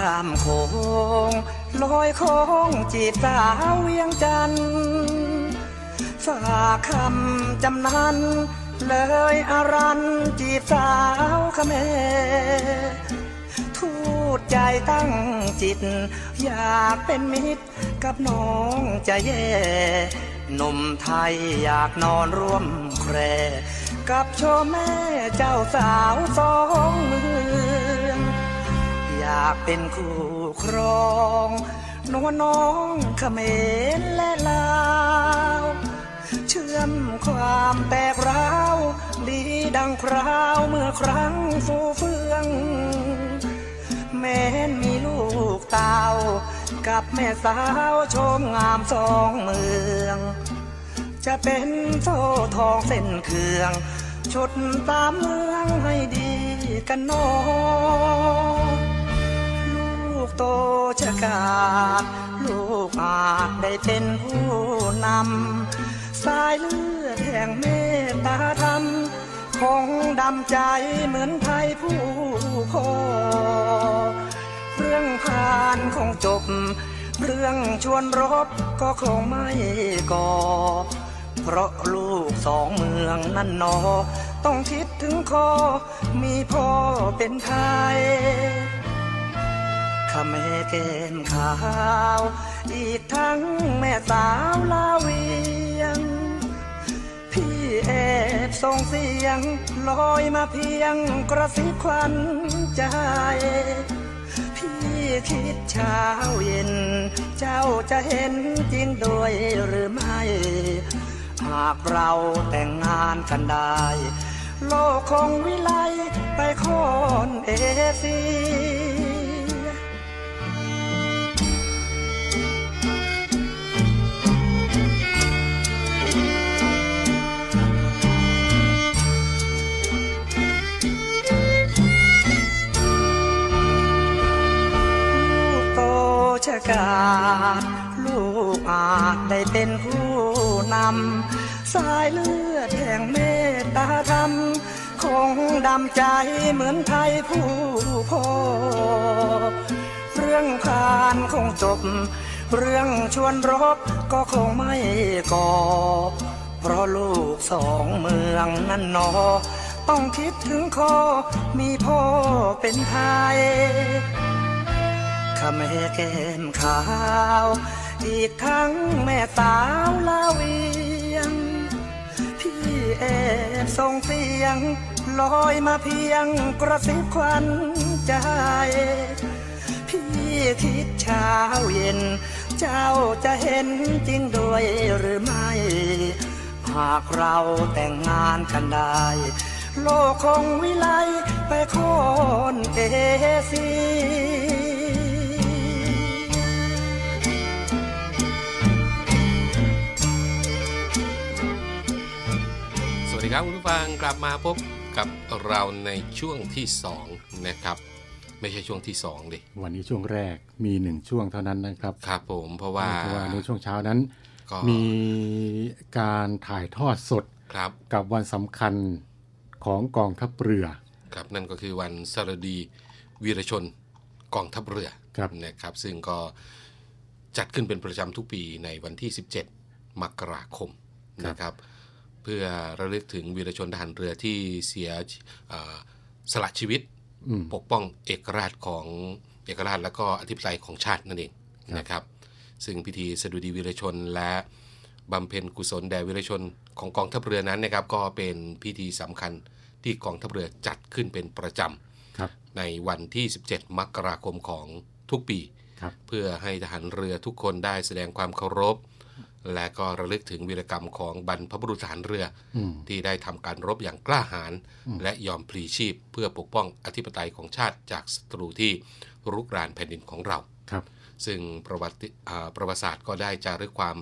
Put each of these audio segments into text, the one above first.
ข้ามโคงลอยโค้งจีบสาวเวียงจันทร์ฝากคำจำนันเลยอารันจีบสาวขเมทูดใจตั้งจิต อยากเป็นมิตรกับน้องจะแย่หนุ่มไทยอยากนอนร่วมแคร กับโชแม่เจ้าสาวสองมือากเป็นคู่ครองนวน้องเขมรและลาว เชื่อมความแตกร้าว ดีดังคราวเมื่อครั้งฟูเฟือง แม้นมีลูกเตากับแม่สาวชมงามสองเมือง จะเป็นโซ่ทองเส้นเคืองชดตามเมืองให้ดีกันน้อง กโตชะกาดลูกอาจได้เป็นผู้นำ สายเลือดแห่งเมตตาธรรมคงดำใจเหมือนไทยผู้พ่อเรื่องผ่านคงจบ เรื่องชวนรบก็คงไม่ก่อ เพราะลูกสองเมืองนั่นนอ ต้องคิดถึงคอ มีพ่อเป็นไทย ข้าแม่แก้มขาว อีกทั้งแม่สาวลาเวียง พี่แอบส่งเสียง ลอยมาเพียงกระซิบควันใจ พี่คิดเช้าเย็น เจ้าจะเห็นจริงด้วยหรือไม่ หากเราแต่งงานกันได้ โลกคงวิไลไปคนเอเด ลูกอาจได้เป็นผู้นำ สายเลือดแห่งเมตตาธรรม คงดำใจเหมือนไทยผู้พ่อเรื่องผ่านคงจบ เรื่องชวนรบก็คงไม่ก่อ เพราะลูกสองเมืองนั่นนอ ต้องคิดถึงคอมีพ่อเป็นไทย ข้าแม่แก้มขาว อีกทั้งแม่สาวลาเวียง พี่แอบส่งเสียงลอยมาเพียงกระซิบควันใจ พี่คิดเช้าเย็น เจ้าจะเห็นจริงด้วยหรือไม่ หากเราแต่งงานกันได้โลกคงวิไลไปโคนเอเชีย วัสดีครับคุณผู้ฟังกลับมาพบกับเราในช่วงที่สองนะครับไม่ใช่ช่วงที่สองดิวันนี้ช่วงแรกมีหนึ่งช่วงเท่านั้นนะครับครับผมเพราะว่าเพราะว่าในช่วงเช้านั้นก็มีการถ่ายทอดสดครับกับวันสำคัญของกองทัพเรือครับนั่นก็คือวันสรดีวีรชนกองทัพเรือครับนะครับ ซึ่งก็จัดขึ้นเป็นประจำทุกปีในวันที่ 17 มกราคมนะครับ เพื่อระลึกถึงวีรชนทหารเรือที่เสียเอ่อสละชีวิตอืมปกป้องเอกราชของเอกราชและก็อธิปไตยของชาตินั่นเองนะครับ ซึ่งพิธีสดุดีวีรชนและบำเพ็ญกุศลแด่วีรชนของกองทัพเรือนั้นนะครับ ก็เป็นพิธีสำคัญที่กองทัพเรือจัดขึ้นเป็นประจครับในวันที่ 17 มกราคมของทุกปีครับเพื่อให้ทหารเรือทุกคนได้แสดงความเคารพ และก็ระลึกถึงวีรกรรมของบรรพบุรุษทหารเรืออืมที่ได้ทำการรบอย่างกล้าหาญและยอมพลีชีพ เพื่อปกป้องอธิปไตยของชาติจากศัตรูที่รุกรานแผ่นดินของเราครับ ซึ่งประวัติอ่าประวัติศาสตร์ก็ได้จารึกความ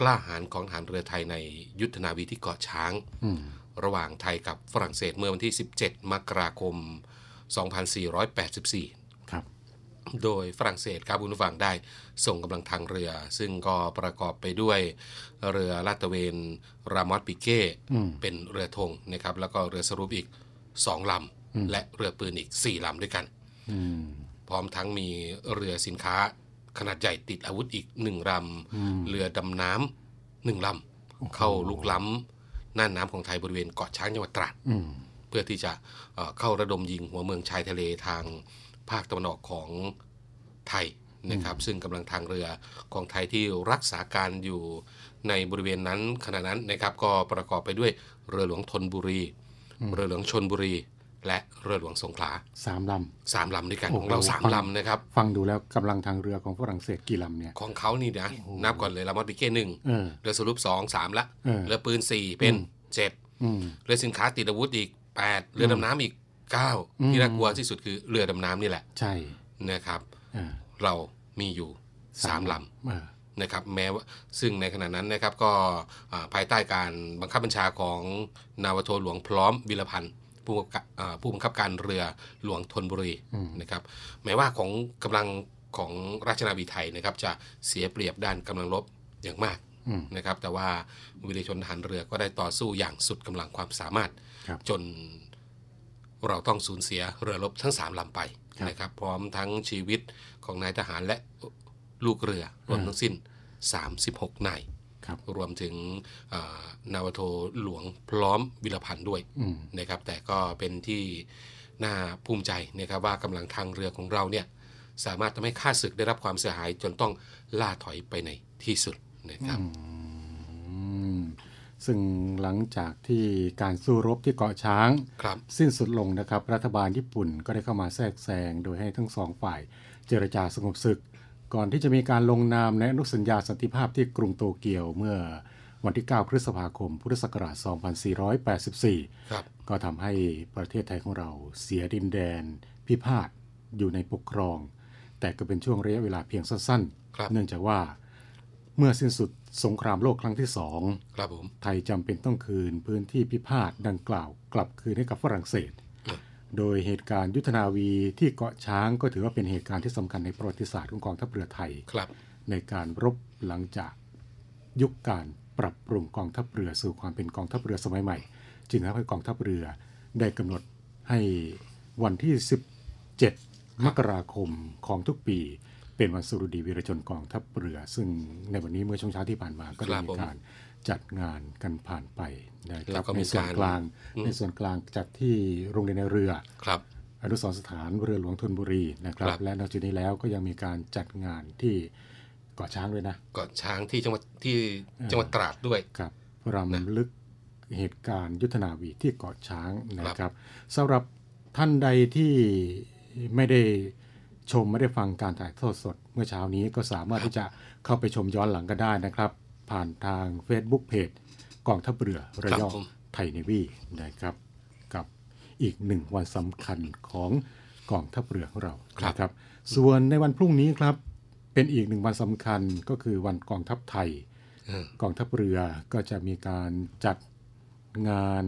กล้าหาญของทหารเรือไทยในยุทธนาวีที่เกาะช้างอืมระหว่างไทยกับฝรั่งเศสเมื่อวันที่ 17 มกราคม 2484ครับ โดยฝรั่งเศสครับคุณผู้ฟังได้ส่งกำลังทางเรือ ซึ่งก็ประกอบไปด้วยเรือลาดตระเวนรามอสปิเก้อืมเป็นเรือธงนะครับแล้วก็เรือสรุปอีก2ลำ และเรือปืนอีก4ลำด้วยกันอืมพร้อมทั้งมีเรือสินค้าขนาดใหญ่ติดอาวุธอีกหนึ่งลำเรือดำน้ำหนึ่งลำเข้าลุกล้ำน่านน้ำของไทยบริเวณเกาะช้างจังหวัดตราดอืมเพื่อที่จะเอ่อเข้าระดมยิงหัวเมืองชายทะเลทาง ภาคตะวันออกของไทยนะครับซึ่งกำลังทางเรือของไทยที่รักษาการอยู่ในบริเวณนั้นขณะนั้นนะครับก็ประกอบไปด้วยเรือหลวงธนบุรี เรือหลวงชนบุรี และเรือหลวงสงขลาสามลสามลำด้วยกันโอ้ขโหองเราสามฟังลำนะครับำฟังดูแล้วกำลังทางเรือของฝรั่งเศสกี่ลำเนี่ยของเขานี่นะนับก่อนเลยลามอติเก้หนึ่งเออเรือสรุปสองสามละเออเรือปืนสี่เป็นเจ็ดอืมเรือสินค้าติดอาวุธอีกแปดเรือดำน้ำอีก เก้าอืมที่น่ากลัวที่สุดคือเรือดำน้ำนี่แหละ ใช่นะครับเออเรามีอยู่สามลเออำนะครับแม้ว่าซึ่งในขณะนั้นนะครับก็อ่าภายใต้การบังคับบัญชาของนาวาโทหลวงพร้อมวิรพันธ์ผู้บังคับอ่าผู้บังคับการเรือหลวงธนบุรีนะครับแม้ว่าของกำลังของราชนาวีไทยนะครับจะเสียเปรียบด้านกำลังรบอย่างมากอืมนะครับแต่ว่าวิรชนทหารเรือก็ได้ต่อสู้อย่างสุดกำลังความสามารถครับจน เราต้องสูญเสียเรือรบทั้งสามลำไปครับนะครับพร้อมทั้งชีวิตของนายทหารและลูกเรือรวมทั้งสิ้น 36 นายครับรวมถึงเอ่อนาวาโทหลวงพร้อมวิรพันธ์ด้วยอืมนะครับแต่ก็เป็นที่น่าภูมิใจนะครับว่ากำลังทางเรือของเราเนี่ยสามารถทำให้ข้าศึกได้รับความเสียหายจนต้องล่าถอยไปในที่สุดนะครับอืม ซึ่งหลังจากที่การสู้รบที่เกาะช้างครับสิ้นสุดลงนะครับ รัฐบาลญี่ปุ่นก็ได้เข้ามาแทรกแซงโดยให้ทั้งสองฝ่ายเจรจาสงบศึก ก่อนที่จะมีการลงนามในอนุสัญญาสันติภาพที่กรุงโตเกียวเมื่อวันที่ 9 พฤษภาคม พุทธศักราช 2484ครับก็ทำให้ประเทศไทยของเราเสียดินแดน พิพาทอยู่ในปกครอง แต่ก็เป็นช่วงระยะเวลาเพียงสั้นครับๆเนื่องจากว่า เมื่อสิ้นสุดสงครามโลกครั้งที่สองครับผมไทยจำเป็นต้องคืนพื้นที่พิพาทดังกล่าวกลับคืนให้กับฝรั่งเศส โดยเหตุการณ์ยุทธนาวีที่เกาะช้างก็ถือว่าเป็นเหตุการณ์ที่สำคัญในประวัติศาสตร์ของกองทัพเรือไทยครับ ในการรบหลังจากยุคการปรับปรุงกองทัพเรือสู่ความเป็นกองทัพเรือสมัยใหม่ จึงทำให้กองทัพเรือได้กำหนดให้วันที่ 17 มกราคมของทุกปี เป็นวันสุรดีวีรชนกองทัพเรือ ซึ่งในวันนี้เมื่อช่วงเช้าที่ผ่านมาก็ได้ครับมีผมการจัดงานกันผ่านไปนะคแล้รับวก็มีในส่วนการกลาง ในส่วนกลางจัดที่โรงเรียนในเรือครับอนุสรณ์สถานเรือหลวงธนบุรีนะครับครับ และนอกจากนี้แล้วก็ยังมีการจัดงานที่เกาะช้างด้วยนะเกาะช้างที่จังหวัดที่จังหวัดตราดด้วยครับรำลึกเหตุการณ์ยุทธนาวีที่เกาะช้างนะครับสำหรับท่านใดที่ไม่ได้ ชมไม่ได้ฟังการถ่ายทอดสดเมื่อเช้านี้ก็สามารถที่จะเข้าไปชมย้อนหลังกันได้นะครับ ผ่านทาง Facebook Page กองทัพเรือระยองผมไทยเนวีนะครับ กับอีกหนึ่งวันสำคัญของกองทัพเรือของเรานะครับส่วนในวันพรุ่งนี้ครับ เป็นอีกหนึ่งวันสำคัญก็คือวันกองทัพไทยเออกองทัพเรือก็จะมีการจัดงาน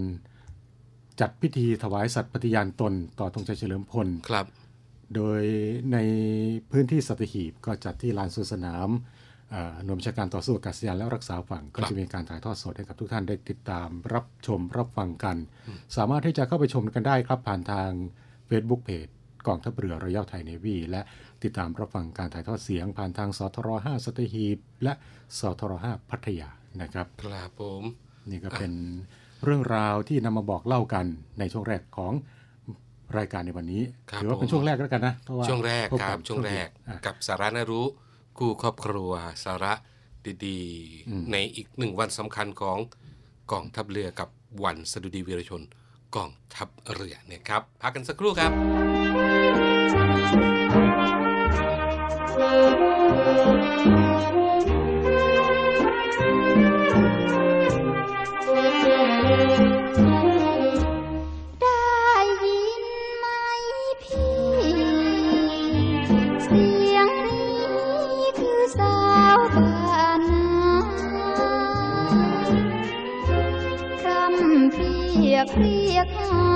จัดพิธีถวายสัตย์ปฏิญาณตน ต่อธงชัยเฉลิมพลครับ โดยในพื้นที่สัตหีบก็จัดที่ลานสวนสนามเอ่อหน่วยบัญชาการต่อสู้อากาศยานและรักษาฝั่งก็จะมีการถ่ายทอดสดให้กับทุกท่านได้ติดตาม รับชมรับฟังกัน สามารถที่จะเข้าไปชมกันได้ครับผ่านทาง Facebook Page กองทัพเรือรอยัลไทยเนวีและติดตามรับฟังการถ่ายทอดเสียง ผ่านทางสทร5สัตหีบ และสทร5พัทยานะครับครับผม นี่ก็เป็นเรื่องราวที่นำมาบอกเล่ากันในช่วงแรกของ รายการในวันนี้ครับถือว่าเป็นผมช่วงแรกแล้วกันนะเพราะว่าช่วงแรกพบคกัรับช่วงแรกอะกับสาระน่ารู้คู่ครอบครัวสาระดีๆ ในอีกหนึ่งวันสำคัญของกองทัพเรือกับวันสดุดีวีรชนกองทัพเรือนะครับพักกันสักครู่ครับได้ เรียกหา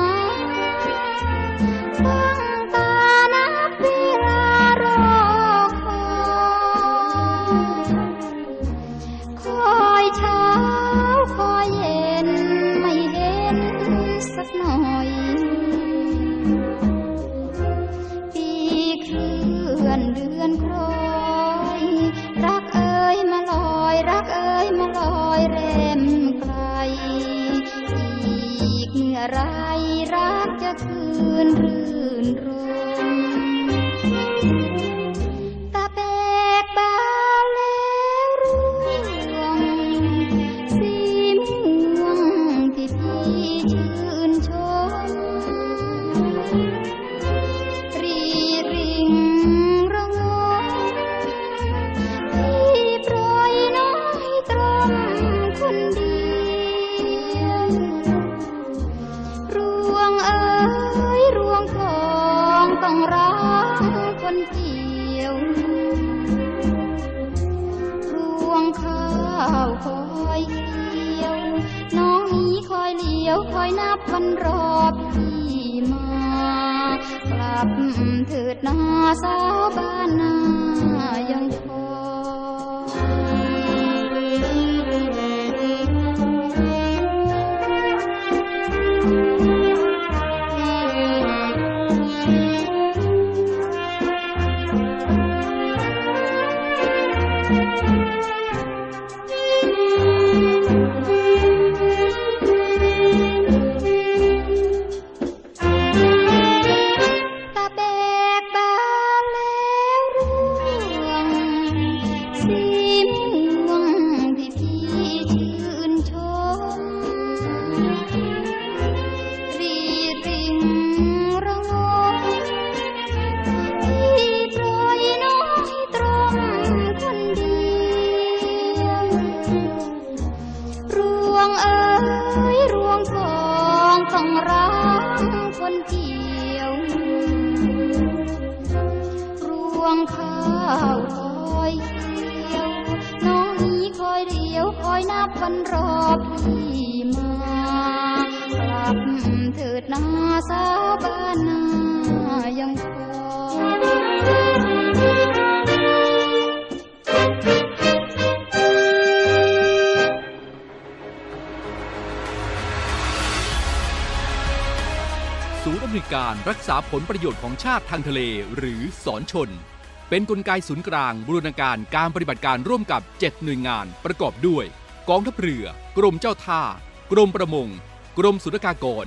เถิดนาสาวบ้านนายั สาบานนายังคอยศูนย์อำนวยการรักษาผลประโยชน์ของชาติทางทะเลหรือสอนชน เป็นนกลไกศูนย์กลางบูรณาการการปฏิบัติการร่วมกับ 7 หน่วยงานประกอบด้วย กองทัพเรือ กรมเจ้าท่า กรมประมง กรมสุรากากร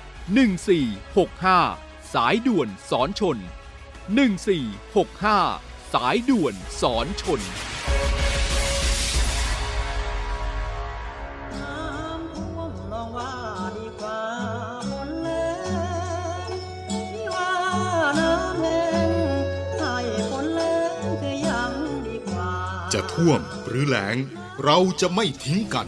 1465 สายด่วนสอนชน 1465 สายด่วนสอนชนน้ำท่วมลองว่าดีกว่าฝนแล้งที่ว่าน้ำแห้งให้ฝนแล้งคือยังดีกว่าจะท่วมหรือแล้งเราจะไม่ทิ้งกัน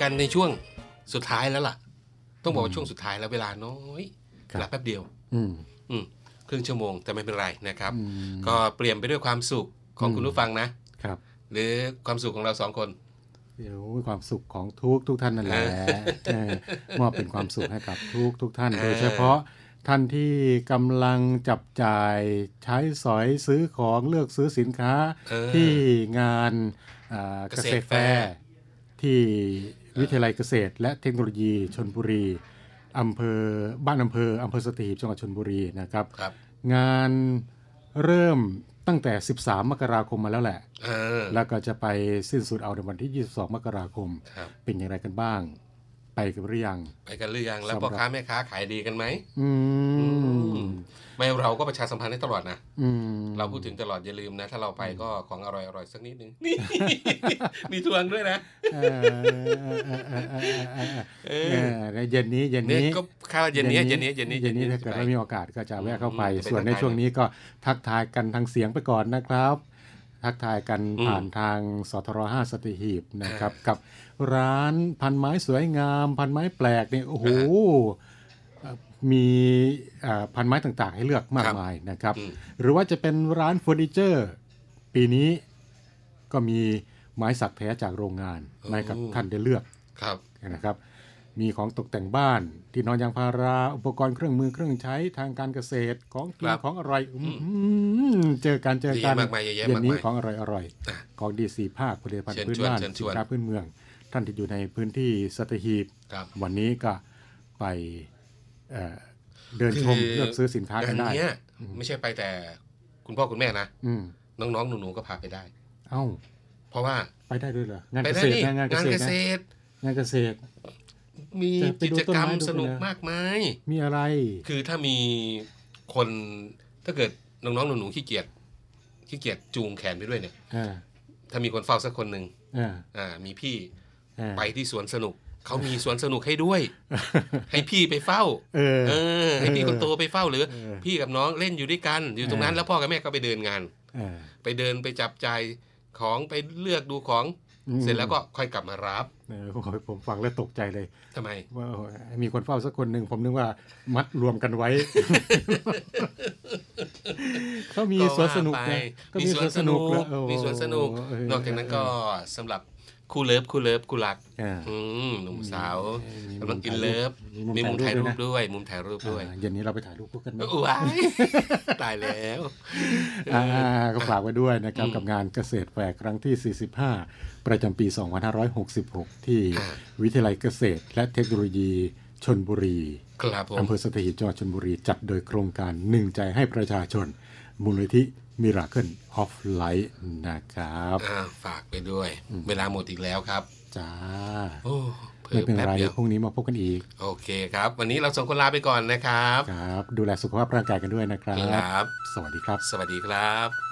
กันในช่วงสุดท้ายแล้วล่ะ ต้องบอกว่าช่วงสุดท้ายแล้วเวลาน้อยครับเวลาแป๊บเดียว อืมอืมครึ่งชั่วโมงแต่ไม่เป็นไรนะครับอืมก็เปลี่ยนไปด้วยความสุขของอืมคุณผู้ฟังนะครับ หรือความสุขของเราสองคนเดี๋ยวความสุขของทุกทุกท่านนั่นแหละเออมอบเป็นความสุขให้กับทุกทุกท่านเออโดยเฉพาะท่านที่กำลังจับจ่ายใช้สอยซื้อของเลือกซื้อสินค้าเออที่งานอ่าเกเกษษตตรรแฟแฟร์ร์ที่ วิทยาลัยเกษตร และเทคโนโลยีชลบุรีอำเภอบ้านอำเภออำเภอสัตหีบจังหวัดชลบุรีนะครับครับ งานเริ่มตั้งแต่ 13 มกราคมมาแล้วแหละเออแล้วก็จะไปสิ้นสุดเอาในวันที่ 22 มกราคมครับเป็นอย่างไรกันบ้าง ไปกันหรือยัง ไปกันหรือยัง แล้วสำหรับพ่อค้าแม่ค้าขายดีกันไหมอืมไม่เราก็ประชาสัมพันธ์ให้ตลอดนะอืมเราพูดถึงตลอดอย่าลืมนะ ถ้าเราไปก็ของอร่อยอร่อยสักนิดนึงนี่มีทวงด้วยนะเออเออเออเออเออเออเออในเย็นนี้เย็นเนี่ยนี้ก็ข้าวเย็นนี้เย็นนี้เย็นนี้เย็นนี้ย็ถ้าเกิดว่ามีโอกาสก็จะแวะเข้าไปอืมไปส่วนในทักทายช่วงนี้ก็ทักทายกันทางเสียงไปก่อนนะครับ ทักทายกันอืมผ่านทางสทรห้าสติหีบนะครับ กับร้านพันไม้สวยงาม พันไม้แปลกเนี่ยโอ้โหเอ่อมีอ่าพันไม้ต่างๆ ให้เลือกมากมายนะครับอืมหรือว่าจะเป็นร้านเฟอร์นิเจอร์ ปีนี้ก็มีไม้สักแท้จากโรงงานให้กับท่านได้เลือกครับนะครับ มีของตกแต่งบ้าน ที่นอนยางพาราอุปกรณ์เครื่องมือเครื่องใช้ทางการเกษตรของกิคนรับของอร่อยอื้อหือเจอกันเจอกันเยอะแยะมากมายเยอะแยะเย็นนี้มากมายของอร่อยอร่อยอะของดีสีภาคผลิตภัณฑ์เชิญพื้นชวนบ้านเชิญชสินวนค้าพื้นเมือง ท่านที่อยู่ในพื้นที่สัตหีบครับวันนี้ก็ไปเอ่อเดินชมเลือกซื้อสินค้ากันได้งเนี้ยไม่ใช่ไปแต่คุณพ่อคุณแม่นะอืมน้องๆหนูๆก็พาไปได้ เอ้า เพราะว่าไปได้ด้วยเหรองานไปเกได้ษตรนี่นะงานเกงานษเกตรษนะตร งานเกษตร มีจะไปกิดูจต้นกรรมไม้ดูสนุกไปเลยมากมายมีอะไร คือถ้ามีคนถ้าเกิดน้องๆหนูๆขี้เกียจขี้เกียจจูงแขนไปด้วยเนี่ยอ่าถ้ามีคนเฝ้าสักคนหนึ่งอ่าอ่ามีพี่อ่าไปที่สวนสนุกเขามีสวนสนุกให้ด้วย ให้พี่ไปเฝ้า เออเออให้พี่คนโตไปเฝ้าหรือเออพี่กับน้องเล่นอยู่ด้วยกัน อยู่ตรงนั้นเออแล้วพ่อกับแม่ก็ไปเดินงานเออไปเดินไปจับจ่ายของไปเลือกดูของอืม เสร็จแล้วก็ค่อยกลับมารับเออผมผมฟังแล้วตกใจเลยทำไมว่ามีคนเฝ้าสักคนหนึ่งผมนึกว่ามัดรวมกันไว้เขามีสวนสนุกไปนะก็มีสวนสนุกแล้วโอ้มีสวนสนุกเนอกจากนั้นก็สำหรับ คู่เลิฟคู่เลิฟคู่รักอ่าอืมหนุ่มสาวมีกำลังกินเลิฟมีมีมุมุมมถ่าถ่ายยรูรูปปด้ด้ววยยมุมถ่ายรูปด้วยอ่าเย็นนี้เราไปถ่ายรูปคู่กันไหมว้ายตายแล้วอ่าก็ฝากไว้ด้วยนะครับอืมกับงานเกษตรแฟร์ครั้งที่ 45 ประจำปี 2566 ที่อ่าวิทยาลัยเกษตร และเทคโนโลยีชนบุรีครับผมอำเภอสัตหีบจังหวัดชลบุรี จัดโดยโครงการหนึ่งใจให้ประชาชนมูลนิธิ Miracle of Life นะครับอ่าฝากไปด้วย เวลาหมดอีกแล้วครับ จ้าโอ้เพิ่ม ไม่เป็นไรแป๊บเดียวพรุ่งนี้มาพบกันอีก โอเคครับ วันนี้เราสองคนลาไปก่อนนะครับ ครับ ดูแลสุขภาพร่างกายกันด้วยนะครับ ครับ สวัสดีครับ สวัสดีครับ